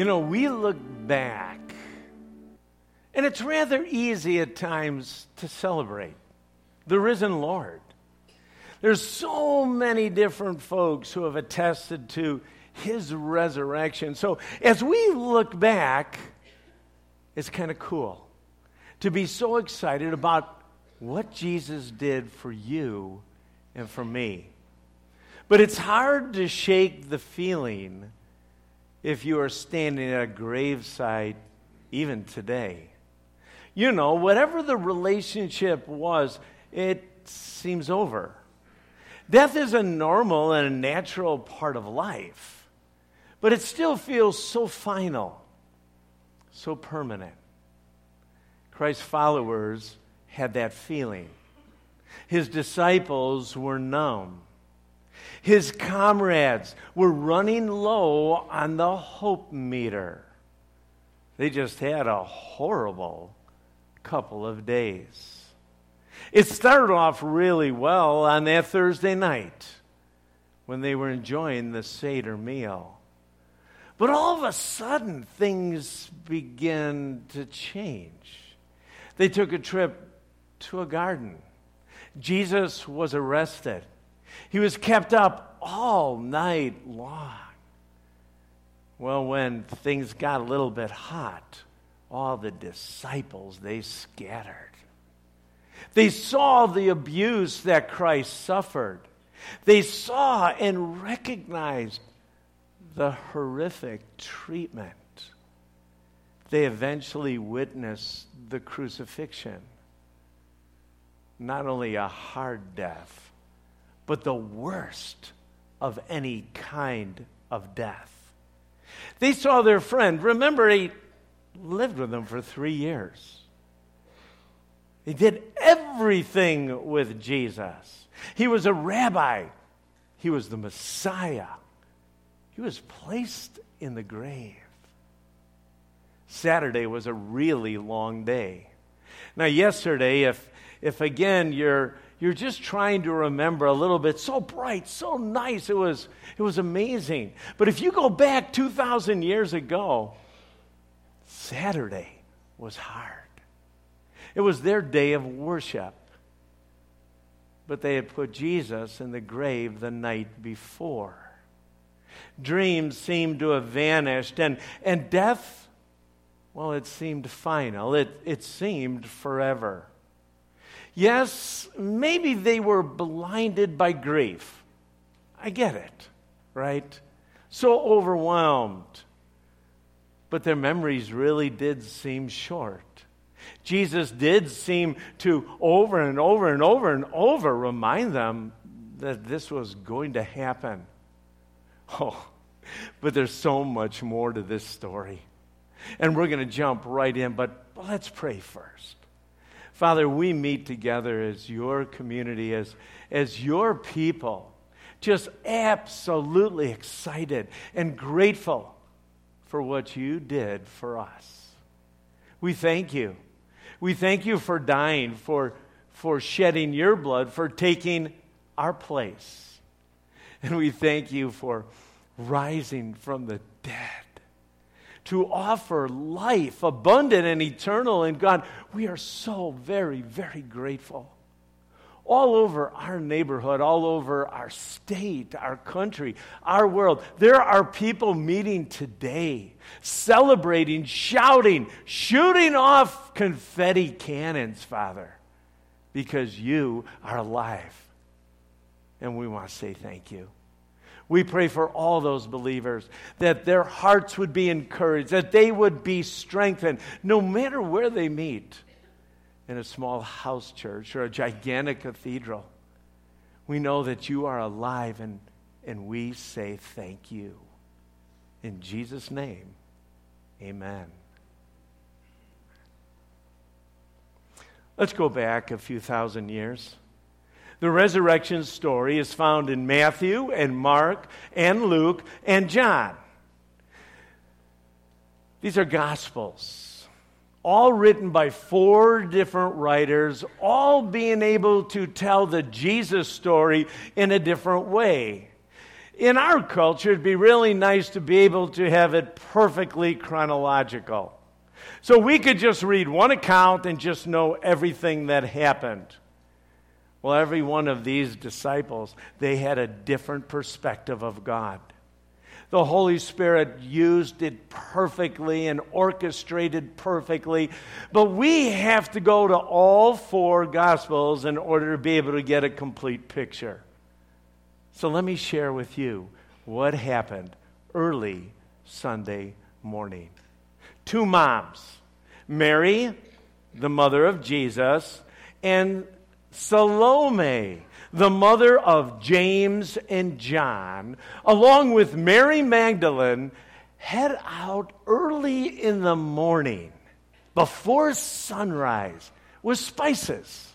You know, we look back, and it's rather easy at times to celebrate the risen Lord. There's so many different folks who have attested to his resurrection. So as we look back, it's kind of cool to be so excited about what Jesus did for you and for me. But it's hard to shake the feeling if you are standing at a gravesite even today. You know, whatever the relationship was, it seems over. Death is a normal and a natural part of life, but it still feels so final, so permanent. Christ's followers had that feeling. His disciples were numb. His comrades were running low on the hope meter. They just had a horrible couple of days. It started off really well on that Thursday night when they were enjoying the Seder meal. But all of a sudden, things began to change. They took a trip to a garden. Jesus was arrested. He was kept up all night long. Well, when things got a little bit hot, all the disciples, they scattered. They saw the abuse that Christ suffered. They saw and recognized the horrific treatment. They eventually witnessed the crucifixion. Not only a hard death, but the worst of any kind of death. They saw their friend. Remember, he lived with them for three years. He did everything with Jesus. He was a rabbi, he was the Messiah. He was placed in the grave. Saturday was a really long day. Now, yesterday, if, if again you're, you're just trying to remember a little bit, so bright, so nice, it was, it was amazing. But if you go back 2,000 years ago, Saturday was hard. It was their day of worship. But they had put Jesus in the grave the night before. Dreams seemed to have vanished, and, and death, well, it seemed final. It, it seemed forever. Yes, maybe they were blinded by grief. I get it, right? So overwhelmed. But their memories really did seem short. Jesus did seem to over and over and over and over remind them that this was going to happen. Oh, but there's so much more to this story. And we're going to jump right in, but let's pray first. Father, we meet together as your community, as, as your people, just absolutely excited and grateful for what you did for us. We thank you we thank you for dying, for, for shedding your blood, for taking our place. And we thank you for rising from the dead to offer life abundant and eternal in God. We are so very, very grateful all over our neighborhood, all over our state, our country, our world. There are people meeting today, celebrating, shouting, shooting off confetti cannons, Father, because you are alive. And we want to say thank you. We pray for all those believers that their hearts would be encouraged, that they would be strengthened, no matter where they meet in a small house church or a gigantic cathedral. We know that you are alive and, and we say thank you. In Jesus' name, amen. Let's go back a few thousand years. The resurrection story is found in Matthew and Mark and Luke and John. These are gospels all written by four different writers, all being able to tell the Jesus story in a different way. in our culture, it'd be really nice to be able to have it perfectly chronological. So we could just read one account and just know everything that happened. Well, every one of these disciples, they had a different perspective of God. The Holy Spirit used it perfectly and orchestrated perfectly. But we have to go to all four Gospels in order to be able to get a complete picture. So let me share with you what happened early Sunday morning. Two moms, Mary, the mother of Jesus, and Salome, the mother of James and John, along with Mary Magdalene, head out early in the morning before sunrise with spices.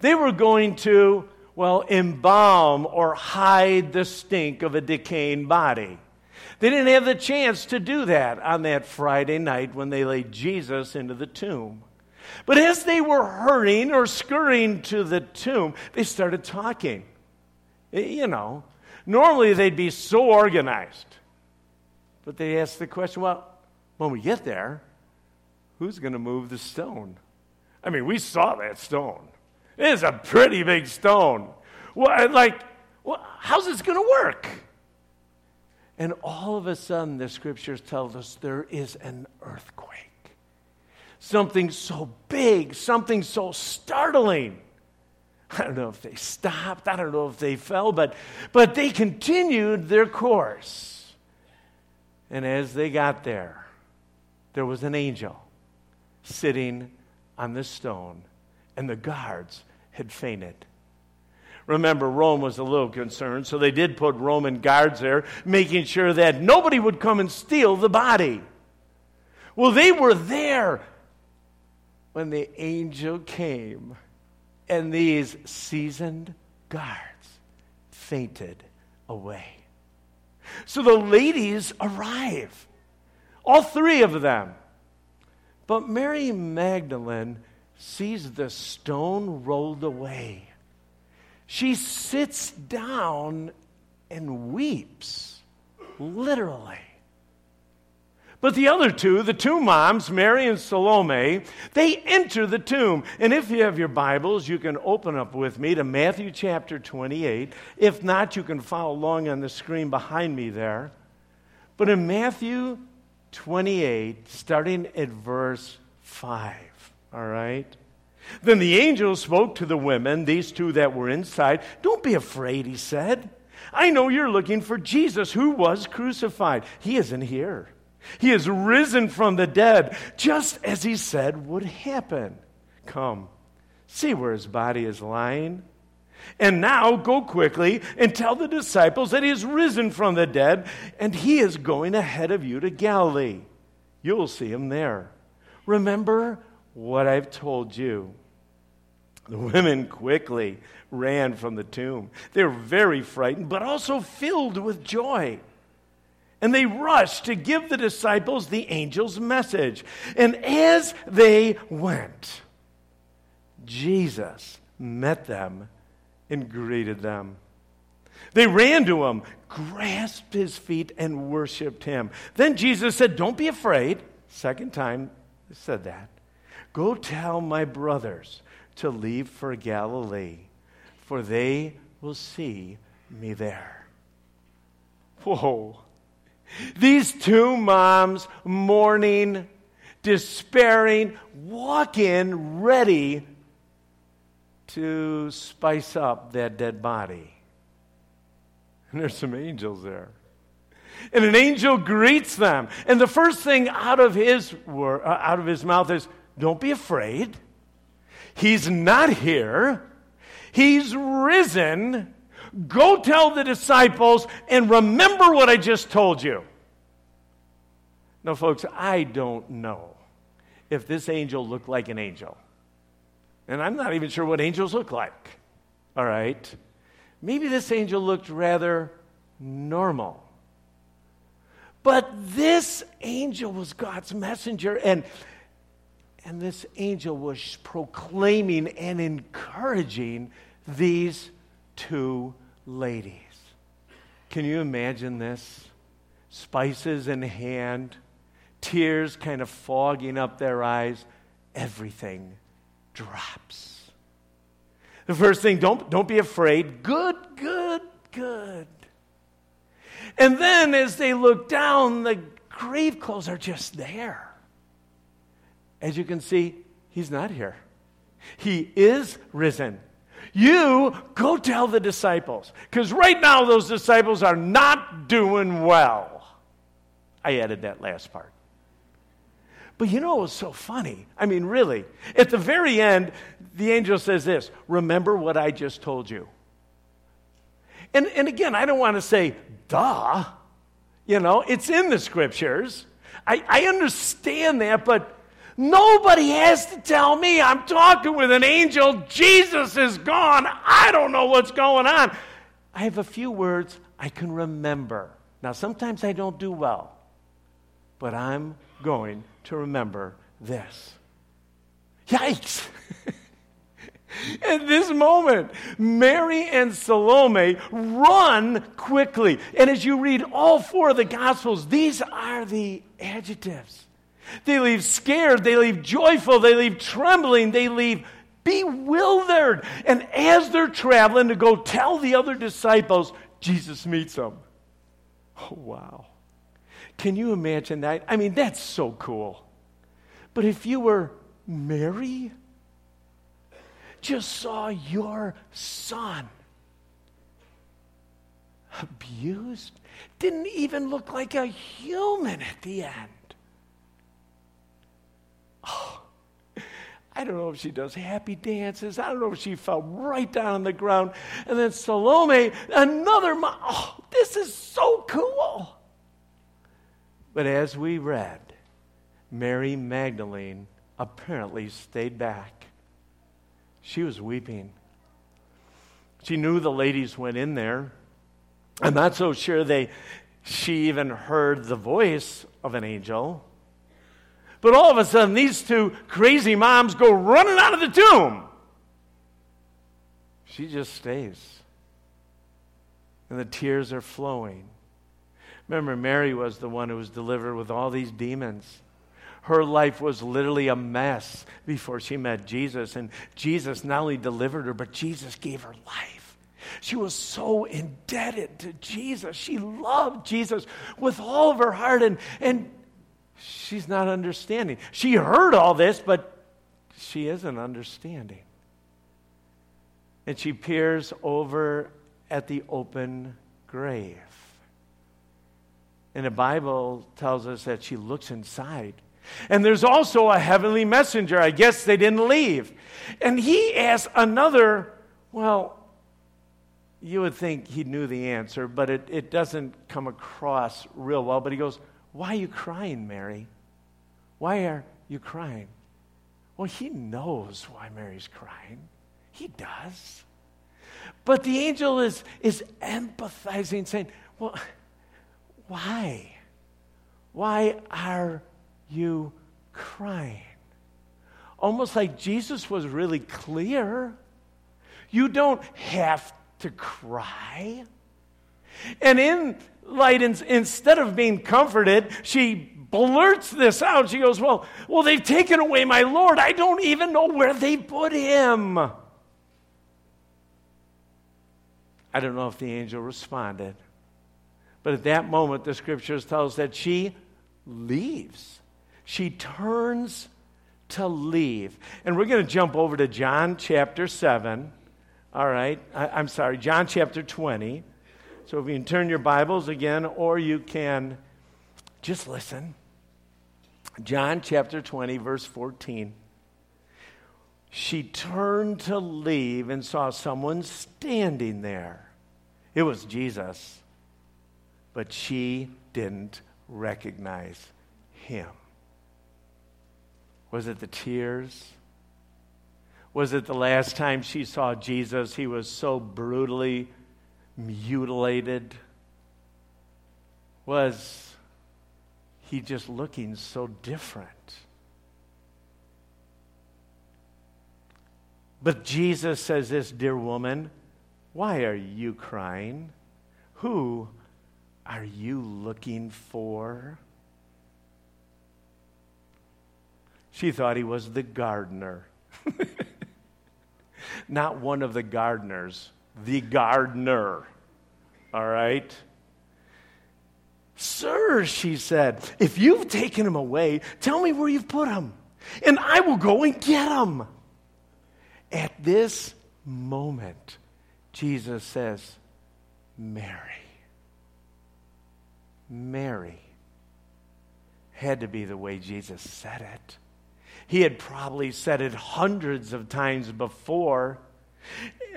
They were going to, well, embalm or hide the stink of a decaying body. They didn't have the chance to do that on that Friday night when they laid Jesus into the tomb. But as they were hurrying or scurrying to the tomb, they started talking. You know, normally they'd be so organized. But they asked the question well, when we get there, who's going to move the stone? I mean, we saw that stone. It is a pretty big stone. Well, like, well, how's this going to work? And all of a sudden, the scriptures tell us there is an earthquake something so big, something so startling. I don't know if they stopped, I don't know if they fell, but, but they continued their course. And as they got there, there was an angel sitting on the stone, and the guards had fainted. Remember, Rome was a little concerned, so they did put Roman guards there, making sure that nobody would come and steal the body. Well, they were there when the angel came and these seasoned guards fainted away. So the ladies arrive, all three of them. But Mary Magdalene sees the stone rolled away. She sits down and weeps, literally. But the other two, the two moms, Mary and Salome, they enter the tomb. And if you have your Bibles, you can open up with me to Matthew chapter 28. If not, you can follow along on the screen behind me there. But in Matthew 28, starting at verse 5, all right? Then the angel spoke to the women, these two that were inside. Don't be afraid, he said. I know you're looking for Jesus who was crucified. He isn't here. He has risen from the dead, just as he said would happen. Come, see where his body is lying. And now go quickly and tell the disciples that he has risen from the dead, and he is going ahead of you to Galilee. You'll see him there. Remember what I've told you. The women quickly ran from the tomb. They were very frightened, but also filled with joy. And they rushed to give the disciples the angel's message. And as they went, Jesus met them and greeted them. They ran to him, grasped his feet, and worshiped him. Then Jesus said, Don't be afraid. Second time he said that. Go tell my brothers to leave for Galilee, for they will see me there. Whoa. These two moms mourning, despairing, walk in ready to spice up that dead body. And there's some angels there. And an angel greets them. And the first thing out of his, word, uh, out of his mouth is, Don't be afraid. He's not here. He's risen. Go tell the disciples and remember what I just told you. Now, folks, I don't know if this angel looked like an angel. And I'm not even sure what angels look like. All right? Maybe this angel looked rather normal. But this angel was God's messenger, and, and this angel was proclaiming and encouraging these two ladies. Can you imagine this? Spices in hand, tears kind of fogging up their eyes, everything drops. The first thing, don't, don't be afraid. Good, good, good. And then as they look down, the grave clothes are just there. As you can see, he's not here. He is risen. You go tell the disciples, because right now those disciples are not doing well. I added that last part. But you know what was so funny? I mean, really, at the very end, the angel says this Remember what I just told you. And, and again, I don't want to say, duh. You know, it's in the scriptures. I, I understand that, but nobody has to tell me. I'm talking with an angel. Jesus is gone. I don't know what's going on. I have a few words I can remember. Now, sometimes I don't do well, but I'm going to remember this. Yikes! At this moment, Mary and Salome run quickly. And as you read all four of the Gospels, these are the adjectives. They leave scared, they leave joyful, they leave trembling, they leave bewildered. And as they're traveling to go tell the other disciples, Jesus meets them. Oh, wow. Can you imagine that? I mean, that's so cool. But if you were Mary, just saw your son abused, didn't even look like a human at the end. I don't know if she does happy dances. I don't know if she fell right down on the ground. And then Salome, another mom. Oh, this is so cool. But as we read, Mary Magdalene apparently stayed back. She was weeping. She knew the ladies went in there. I'm not so sure they she even heard the voice of an angel. But all of a sudden, these two crazy moms go running out of the tomb. She just stays. And the tears are flowing. Remember, Mary was the one who was delivered with all these demons. Her life was literally a mess before she met Jesus. And Jesus not only delivered her, but Jesus gave her life. She was so indebted to Jesus. She loved Jesus with all of her heart, and, and she's not understanding. She heard all this, but she isn't understanding. And she peers over at the open grave. And the Bible tells us that she looks inside. And there's also a heavenly messenger. I guess they didn't leave. And he asks another, well, you would think he knew the answer, but it, it doesn't come across real well. But he goes, Why are you crying, Mary? Why are you crying? Well, he knows why Mary's crying. He does. But the angel is, is empathizing, saying, Well, why? Why are you crying? Almost like Jesus was really clear. You don't have to cry. And in light, instead of being comforted, she blurts this out. She goes, Well, well, they've taken away my Lord. I don't even know where they put him. I don't know if the angel responded. But at that moment, the scriptures tell us that she leaves. She turns to leave. And we're going to jump over to John chapter 7. All right. I, am sorry, John chapter 20. So if you can turn your Bibles again, or you can just listen. John chapter 20, verse 14. She turned to leave and saw someone standing there. It was Jesus but she didn't recognize him. Was it the tears? Was it the last time she saw Jesus? He was so brutally mutilated. Was he just looking so different? But Jesus says this, dear woman, why are you crying? Who are you looking for? She thought he was the gardener. Not one of the gardeners, the gardener. All right? Sir, she said, if you've taken him away, tell me where you've put him, and I will go and get him. At this moment, Jesus says, Mary. Mary had to be the way Jesus said it. He had probably said it hundreds of times before.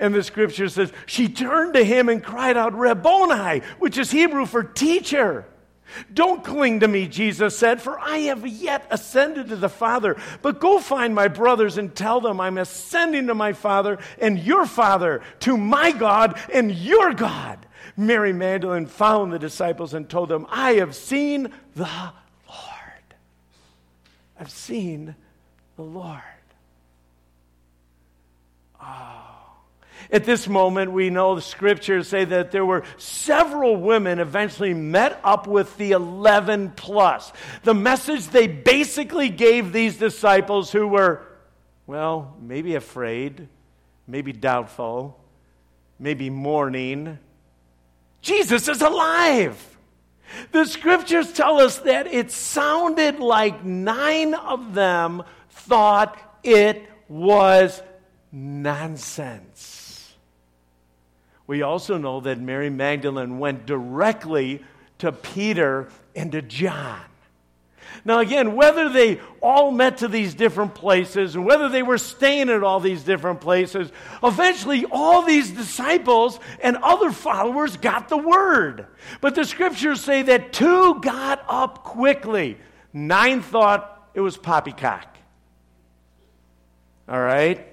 And the scripture says, she turned to him and cried out, Rabboni, which is Hebrew for teacher. Don't cling to me, Jesus said, for I have yet ascended to the Father. But go find my brothers and tell them I'm ascending to my Father and your Father, to my God and your God. Mary Magdalene found the disciples and told them, I have seen the Lord. I've seen the Lord. Oh. At this moment, we know the scriptures say that there were several women eventually met up with the 11 plus. The message they basically gave these disciples who were, well, maybe afraid, maybe doubtful, maybe mourning Jesus is alive. The scriptures tell us that it sounded like nine of them thought it was nonsense. We also know that Mary Magdalene went directly to Peter and to John. Now, again, whether they all met to these different places and whether they were staying at all these different places, eventually all these disciples and other followers got the word. But the scriptures say that two got up quickly. Nine thought it was poppycock. All right?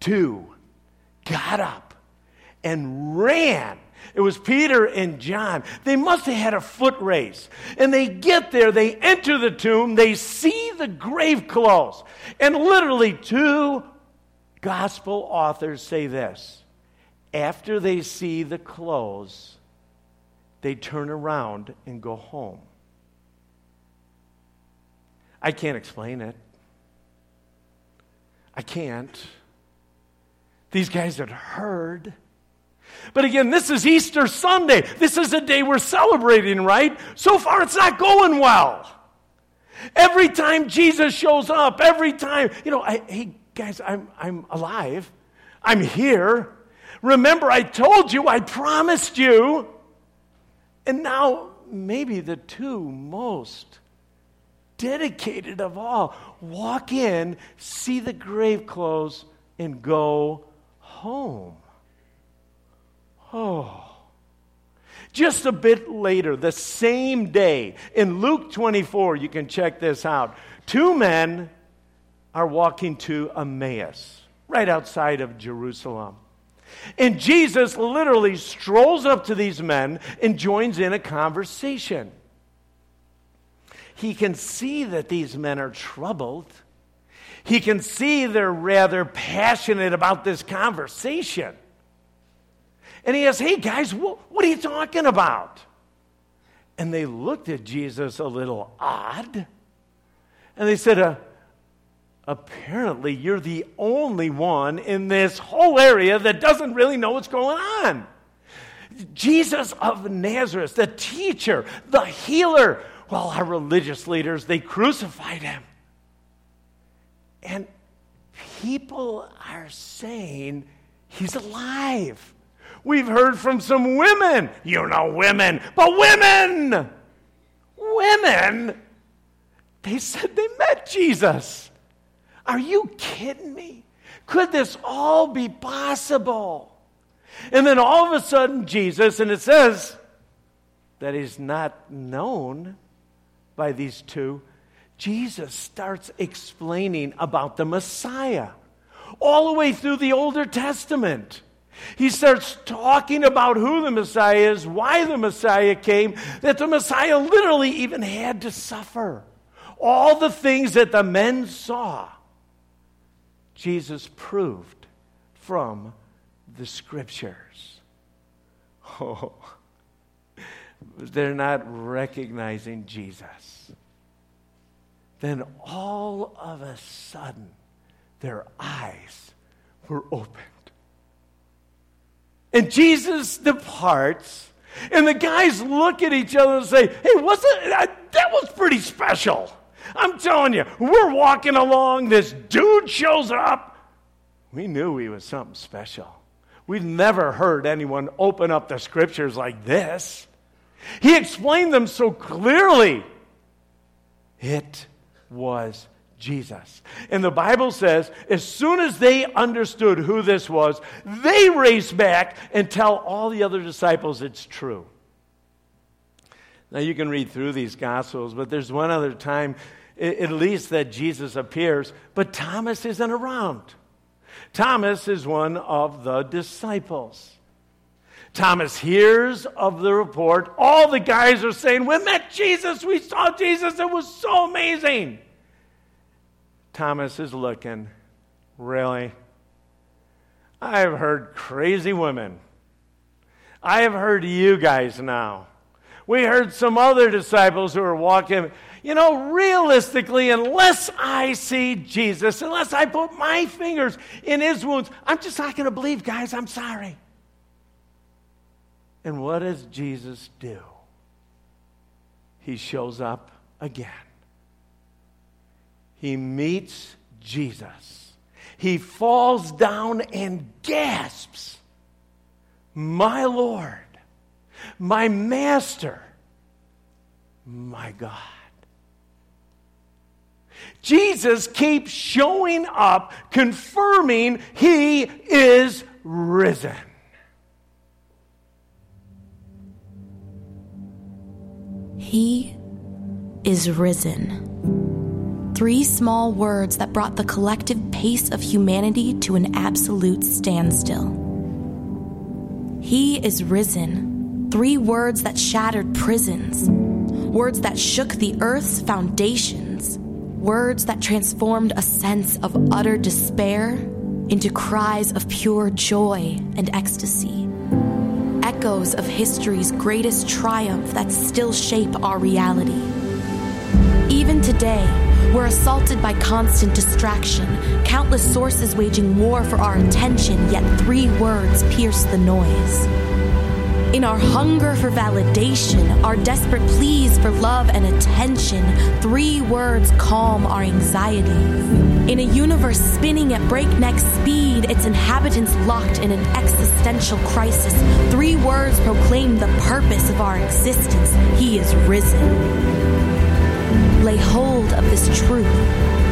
Two got up and ran. It was Peter and John. They must have had a foot race. And they get there, they enter the tomb, they see the grave clothes. And literally, two gospel authors say this after they see the clothes, they turn around and go home. I can't explain it. I can't. These guys had heard but again, this is Easter Sunday. This is a day we're celebrating, right? So far, it's not going well. Every time Jesus shows up, every time, you know, I, hey, guys, I'm, I'm alive. I'm here. Remember, I told you, I promised you. And now, maybe the two most dedicated of all walk in, see the grave clothes, and go home. Oh. Just a bit later, the same day, in Luke 24, you can check this out. Two men are walking to Emmaus, right outside of Jerusalem. And Jesus literally strolls up to these men and joins in a conversation. He can see that these men are troubled. He can see they're rather passionate about this conversation. And he asked, Hey guys, what, what are you talking about? And they looked at Jesus a little odd. And they said, uh, Apparently, you're the only one in this whole area that doesn't really know what's going on. Jesus of Nazareth, the teacher, the healer. Well, our religious leaders, they crucified him. And people are saying he's alive. We've heard from some women. You know, women, but women! Women! They said they met Jesus. Are you kidding me? Could this all be possible? And then all of a sudden, Jesus, and it says that he's not known by these two, Jesus starts explaining about the Messiah all the way through the Older Testament. He starts talking about who the Messiah is, why the Messiah came, that the Messiah literally even had to suffer. All the things that the men saw, Jesus proved from the scriptures. Oh, they're not recognizing Jesus. Then all of a sudden, their eyes were opened. And Jesus departs, and the guys look at each other and say, Hey, wasn't that, that was pretty special? I'm telling you, we're walking along, this dude shows up. We knew he was something special. We've never heard anyone open up the scriptures like this. He explained them so clearly. It was Jesus. And the Bible says, as soon as they understood who this was, they race back and tell all the other disciples it's true. Now, you can read through these Gospels, but there's one other time, at least, that Jesus appears, but Thomas isn't around. Thomas is one of the disciples. Thomas hears of the report. All the guys are saying, We met Jesus, we saw Jesus, it was so amazing. Thomas is looking, Really? I have heard crazy women. I have heard you guys now. We heard some other disciples who were walking. You know, realistically, unless I see Jesus, unless I put my fingers in his wounds, I'm just not going to believe, guys. I'm sorry. And what does Jesus do? He shows up again. He meets Jesus. He falls down and gasps, My Lord, my Master, my God. Jesus keeps showing up, confirming he is risen. He is risen. Three small words that brought the collective pace of humanity to an absolute standstill. He is risen. Three words that shattered prisons. Words that shook the earth's foundations. Words that transformed a sense of utter despair into cries of pure joy and ecstasy echoes of history's greatest triumph that still shape our reality. Even today, we're assaulted by constant distraction, countless sources waging war for our attention, yet three words pierce the noise. In our hunger for validation, our desperate pleas for love and attention, three words calm our anxieties. In a universe spinning at breakneck speed, its inhabitants locked in an existential crisis, three words proclaim the purpose of our existence He is risen. Lay hold of this truth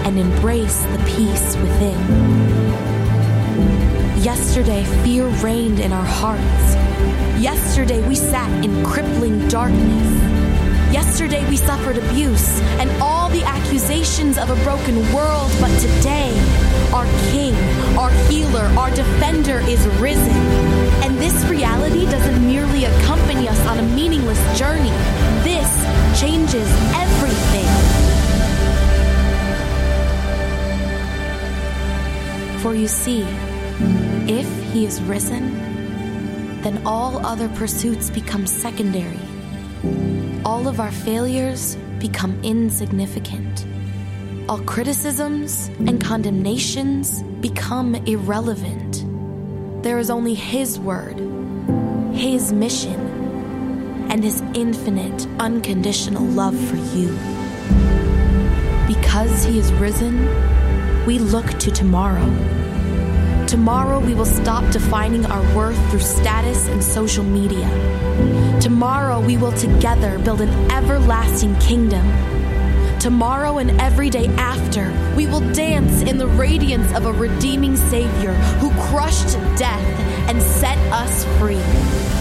and embrace the peace within. Yesterday, fear reigned in our hearts. Yesterday, we sat in crippling darkness. Yesterday, we suffered abuse and all the accusations of a broken world. But today, our King, our healer, our defender is risen. And this reality doesn't merely accompany us on a meaningless journey, changes everything. For you see, if he is risen, then all other pursuits become secondary. All of our failures become insignificant. All criticisms and condemnations become irrelevant. There is only His word, His mission, and His infinite, unconditional love for you. Because He is risen, we look to tomorrow Tomorrow, we will stop defining our worth through status and social media. Tomorrow, we will together build an everlasting kingdom. Tomorrow and every day after, we will dance in the radiance of a redeeming Savior who crushed death and set us free.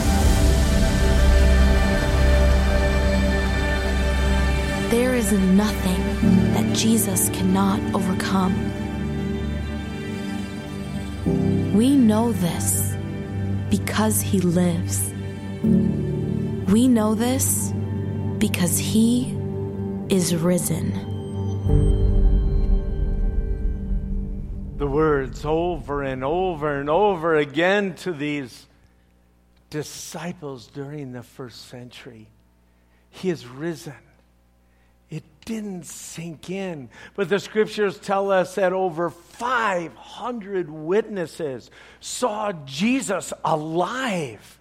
There is nothing that Jesus cannot overcome. We know this because He lives. We know this because He is risen. The words over and over and over again to these disciples during the first century He is risen. It didn't sink in. But the scriptures tell us that over 500 witnesses saw Jesus alive.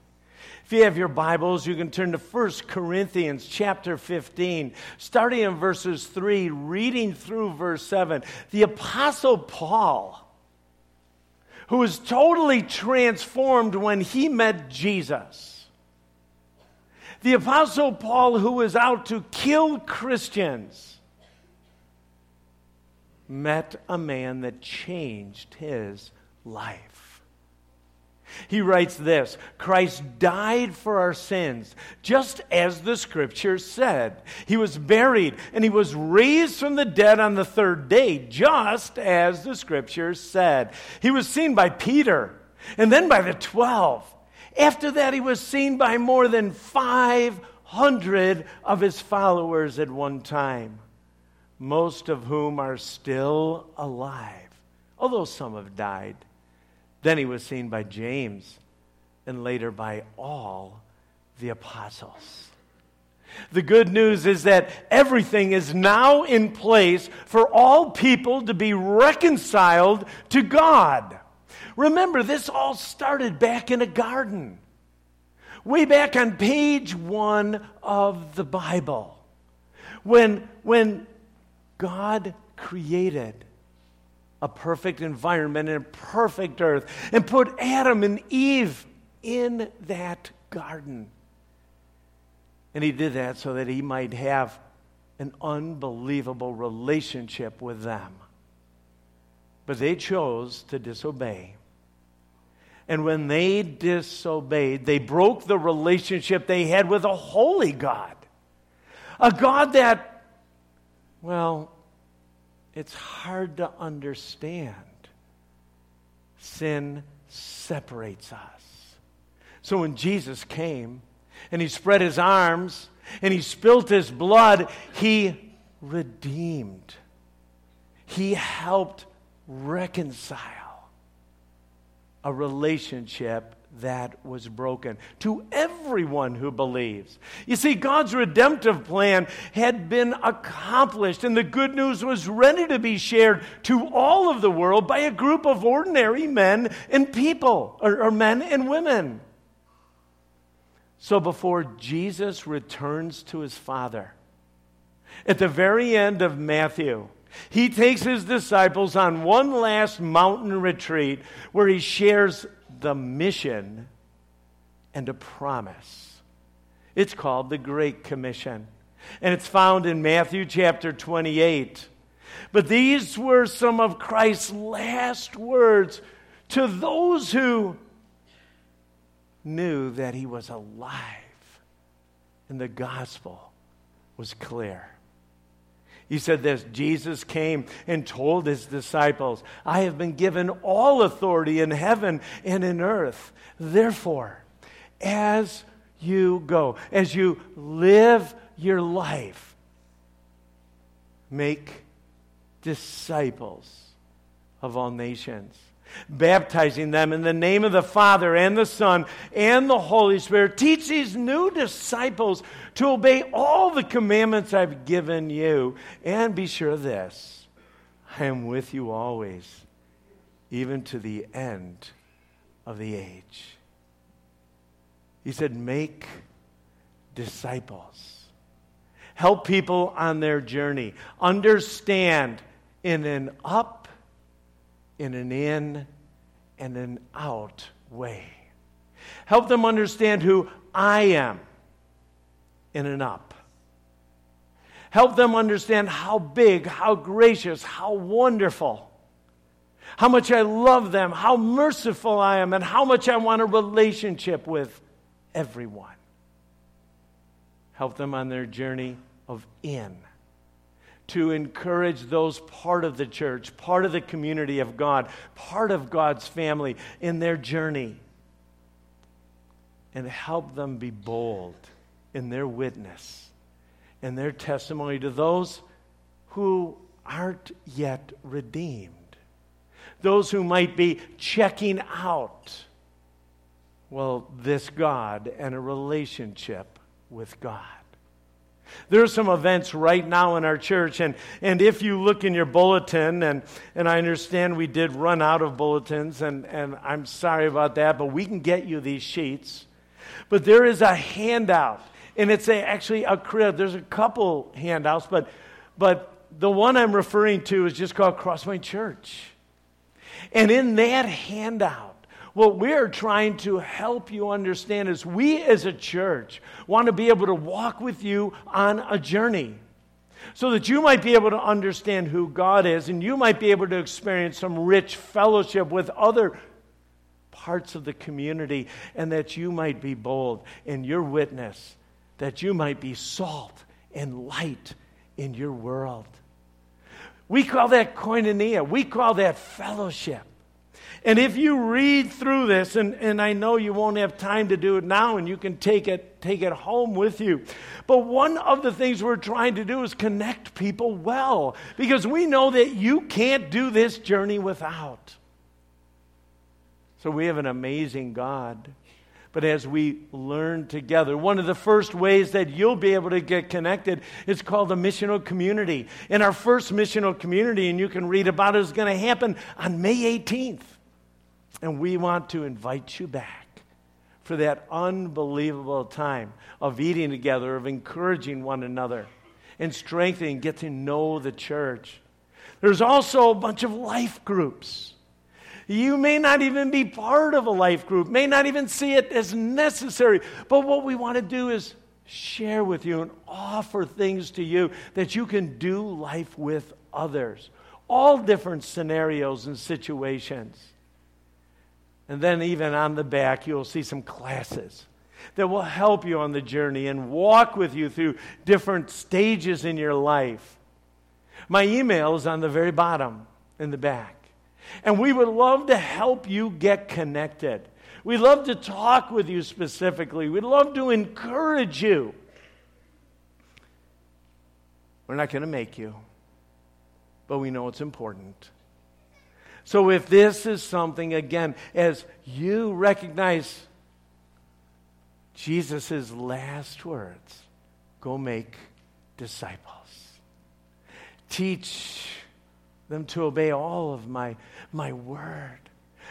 If you have your Bibles, you can turn to 1 Corinthians chapter 15, starting in verses 3, reading through verse 7. The Apostle Paul, who was totally transformed when he met Jesus the Apostle Paul, who was out to kill Christians, met a man that changed his life. He writes this Christ died for our sins, just as the scripture said. He was buried and he was raised from the dead on the third day, just as the scripture said. He was seen by Peter and then by the twelve. After that, he was seen by more than 500 of his followers at one time, most of whom are still alive, although some have died. Then he was seen by James and later by all the apostles. The good news is that everything is now in place for all people to be reconciled to God. Remember, this all started back in a garden, way back on page one of the Bible. When, when God created a perfect environment and a perfect earth and put Adam and Eve in that garden. And he did that so that he might have an unbelievable relationship with them. But they chose to disobey. And when they disobeyed, they broke the relationship they had with a holy God. A God that, well, it's hard to understand. Sin separates us. So when Jesus came and he spread his arms and he spilt his blood, he redeemed, he helped reconcile a relationship that was broken to everyone who believes. You see, God's redemptive plan had been accomplished, and the good news was ready to be shared to all of the world by a group of ordinary men and people, or, or men and women. So before Jesus returns to his Father, at the very end of Matthew, he takes his disciples on one last mountain retreat where he shares the mission and a promise. It's called the Great Commission, and it's found in Matthew chapter 28. But these were some of Christ's last words to those who knew that he was alive and the gospel was clear. He said this Jesus came and told his disciples, I have been given all authority in heaven and in earth. Therefore, as you go, as you live your life, make disciples of all nations baptizing them in the name of the Father and the Son and the Holy Spirit. Teach these new disciples to obey all the commandments I've given you. And be sure of this I am with you always, even to the end of the age. He said, Make disciples. Help people on their journey. Understand in an up in an in and an out way. Help them understand who I am in an up. Help them understand how big, how gracious, how wonderful, how much I love them, how merciful I am, and how much I want a relationship with everyone. Help them on their journey of in to encourage those part of the church, part of the community of God, part of God's family in their journey. And help them be bold in their witness and their testimony to those who aren't yet redeemed, those who might be checking out, well, this God and a relationship with God. There are some events right now in our church, and, and if you look in your bulletin, and, and I understand we did run out of bulletins, and, and I'm sorry about that, but we can get you these sheets. But there is a handout, and it's a, actually a crib. There's a couple handouts, but, but the one I'm referring to is just called Crosspoint Church. And in that handout, what we're trying to help you understand is we as a church want to be able to walk with you on a journey so that you might be able to understand who God is and you might be able to experience some rich fellowship with other parts of the community and that you might be bold in your witness, that you might be salt and light in your world. We call that koinonia, we call that fellowship. And if you read through this, and, and I know you won't have time to do it now, and you can take it, take it home with you. But one of the things we're trying to do is connect people well, because we know that you can't do this journey without. So we have an amazing God. But as we learn together, one of the first ways that you'll be able to get connected is called a missional community. And our first missional community, and you can read about it, is going to happen on May 18th. And we want to invite you back for that unbelievable time of eating together, of encouraging one another, and strengthening, get to know the church. There's also a bunch of life groups. You may not even be part of a life group, may not even see it as necessary. But what we want to do is share with you and offer things to you that you can do life with others. All different scenarios and situations. And then, even on the back, you'll see some classes that will help you on the journey and walk with you through different stages in your life. My email is on the very bottom in the back. And we would love to help you get connected. We'd love to talk with you specifically. We'd love to encourage you. We're not going to make you, but we know it's important. So if this is something, again, as you recognize Jesus' last words, go make disciples. Teach them to obey all of my, my word.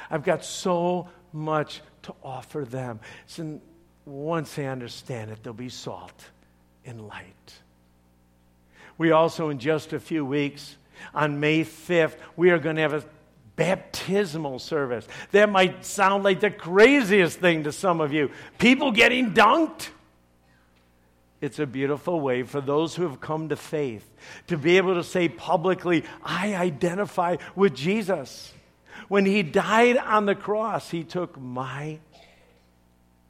I've got so much to offer them. So once they understand it, they'll be salt and light. We also, in just a few weeks, on May 5th, we are going to have a baptismal service. That might sound like the craziest thing to some of you. People getting dunked. It's a beautiful way for those who have come to faith to be able to say publicly, I identify with Jesus. When he died on the cross, he took my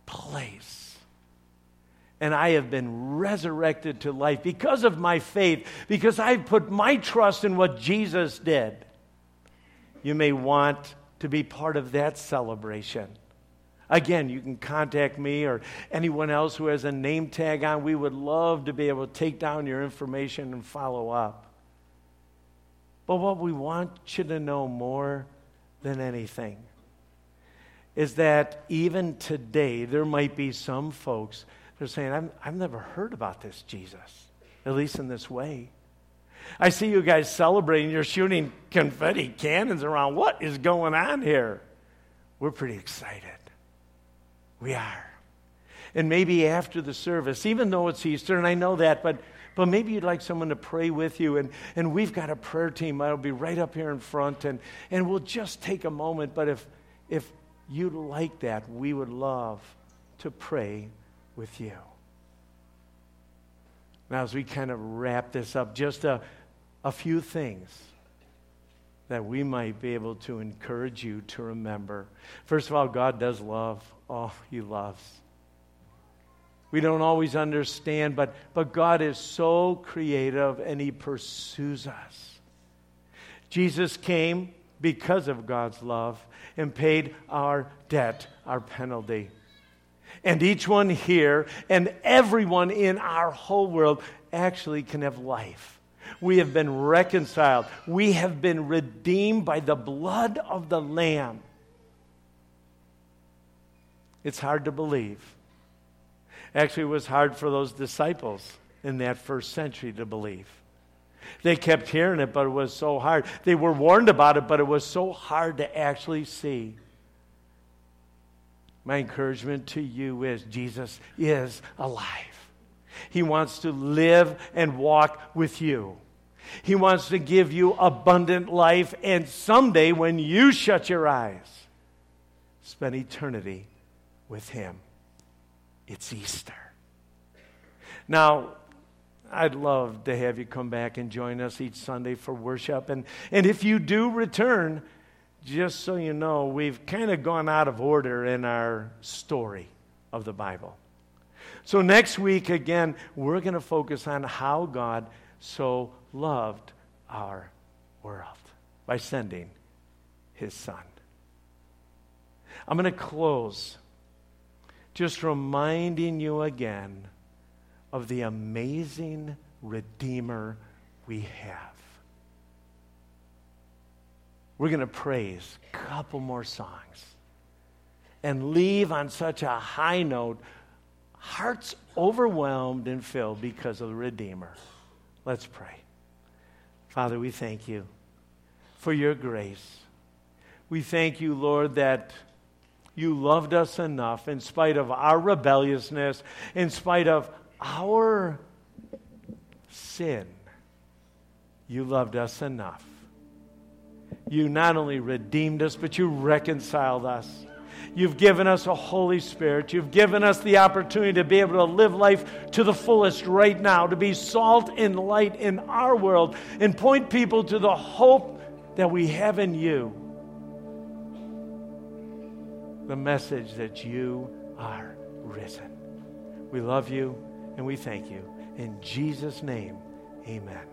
place. And I have been resurrected to life because of my faith, because I've put my trust in what Jesus did you may want to be part of that celebration. Again, you can contact me or anyone else who has a name tag on. We would love to be able to take down your information and follow up. But what we want you to know more than anything is that even today, there might be some folks that are saying, I've, I've never heard about this Jesus, at least in this way. I see you guys celebrating. You're shooting confetti cannons around. What is going on here? We're pretty excited. We are. And maybe after the service, even though it's Easter, and I know that, but, but maybe you'd like someone to pray with you. And, and we've got a prayer team that'll be right up here in front, and, and we'll just take a moment. But if, if you'd like that, we would love to pray with you. Now, as we kind of wrap this up, just a, a few things that we might be able to encourage you to remember. First of all, God does love. Oh, He loves. We don't always understand, but, but God is so creative and He pursues us. Jesus came because of God's love and paid our debt, our penalty. And each one here and everyone in our whole world actually can have life. We have been reconciled. We have been redeemed by the blood of the Lamb. It's hard to believe. Actually, it was hard for those disciples in that first century to believe. They kept hearing it, but it was so hard. They were warned about it, but it was so hard to actually see. My encouragement to you is Jesus is alive. He wants to live and walk with you. He wants to give you abundant life, and someday when you shut your eyes, spend eternity with Him. It's Easter. Now, I'd love to have you come back and join us each Sunday for worship. And, and if you do return, just so you know, we've kind of gone out of order in our story of the Bible. So next week, again, we're going to focus on how God so loved our world by sending his son. I'm going to close just reminding you again of the amazing Redeemer we have. We're going to praise a couple more songs and leave on such a high note, hearts overwhelmed and filled because of the Redeemer. Let's pray. Father, we thank you for your grace. We thank you, Lord, that you loved us enough in spite of our rebelliousness, in spite of our sin. You loved us enough. You not only redeemed us, but you reconciled us. You've given us a Holy Spirit. You've given us the opportunity to be able to live life to the fullest right now, to be salt and light in our world, and point people to the hope that we have in you. The message that you are risen. We love you and we thank you. In Jesus' name, amen.